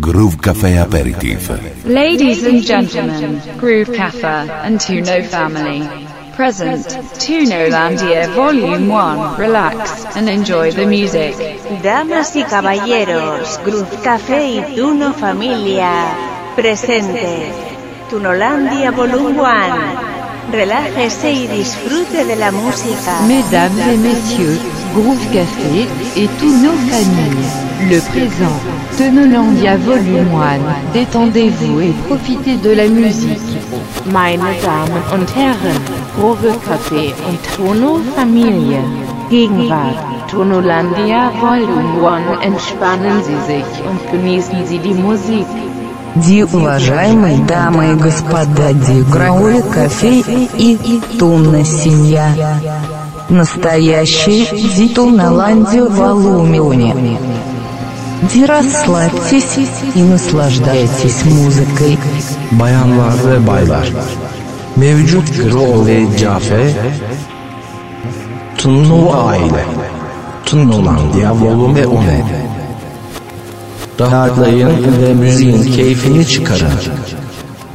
Groove Cafe Aperitif. Ladies and gentlemen, Groove Cafe and Tuno family. Present, Tunolandia Volume 1. Relax and enjoy the music. Damas y caballeros, Groove Café y Tuno Familia. Presente. Tunolandia Volume 1. Relájese y disfrute de la música. Mesdames et messieurs, Groove Café et tous nos familles. Le présent, Tenolandia Volume 1. Détendez-vous et profitez de la musique. Meine Damen und Herren, Groove Café und Tono Familie. Gegenwart, Tonolandia Volume 1. Entspannen Sie sich und genießen Sie die Musik. Ди, уважаемые дамы и господа, Ди, Граули, кофе и Тунна семья. Настоящий Ди Туналандию в Алумионе. Ди, расслабьтесь и наслаждайтесь музыкой. Bayanlar ve baylar, mevcut Grove Cafe, Tunnuva Aile, Tunnulandia Volume 10. Rahatlayın ve müziğin keyfini çıkarın.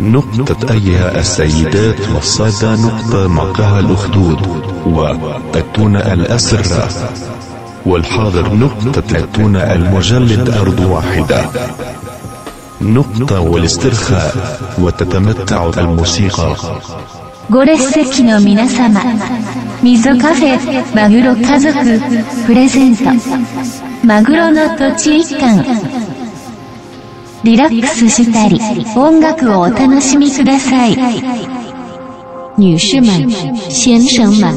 نقطة أيها السيدات والسادة نقطة موقعها الأخدود والتونة الأسرة والحاضر نقطة التونة المجلد أرض واحدة نقطة والاسترخاء وتتمتع الموسيقى ご列席の皆様、水カフェマグロ家族プレゼント。マグロの土地一貫。リラックスしたり、音楽をお楽しみください。女士们、先生们，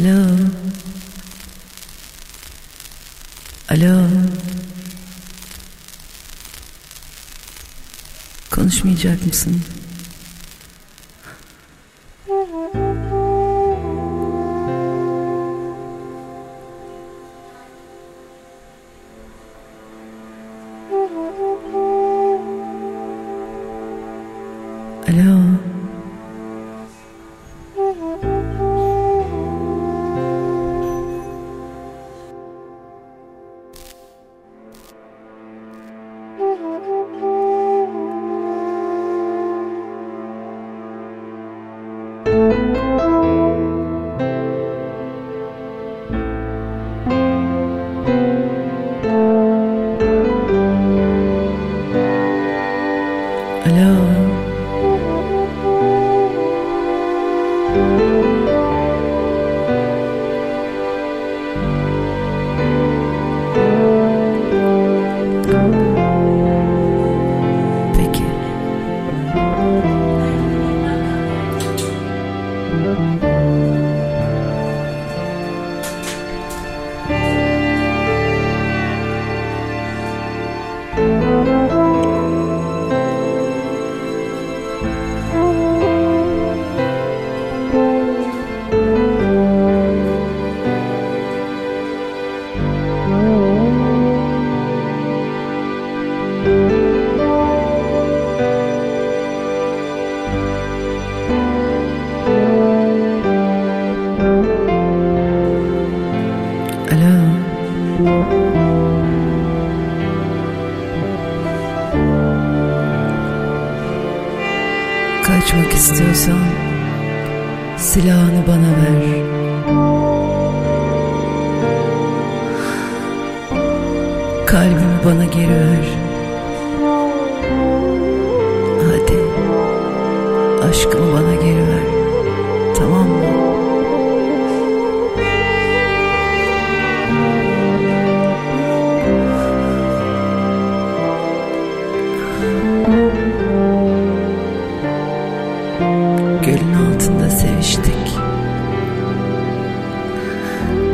Alo. Alo. Konuşmayacak mısın? Alo.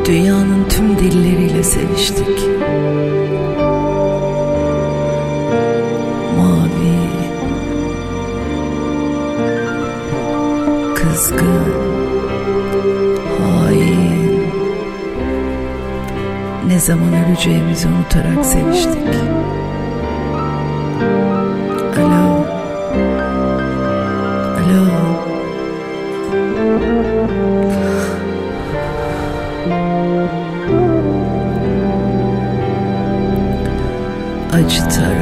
Dünyanın tüm dilleriyle seviştik. Mavi, kızgın, hain. Ne zaman öleceğimizi unutarak seviştik. digital.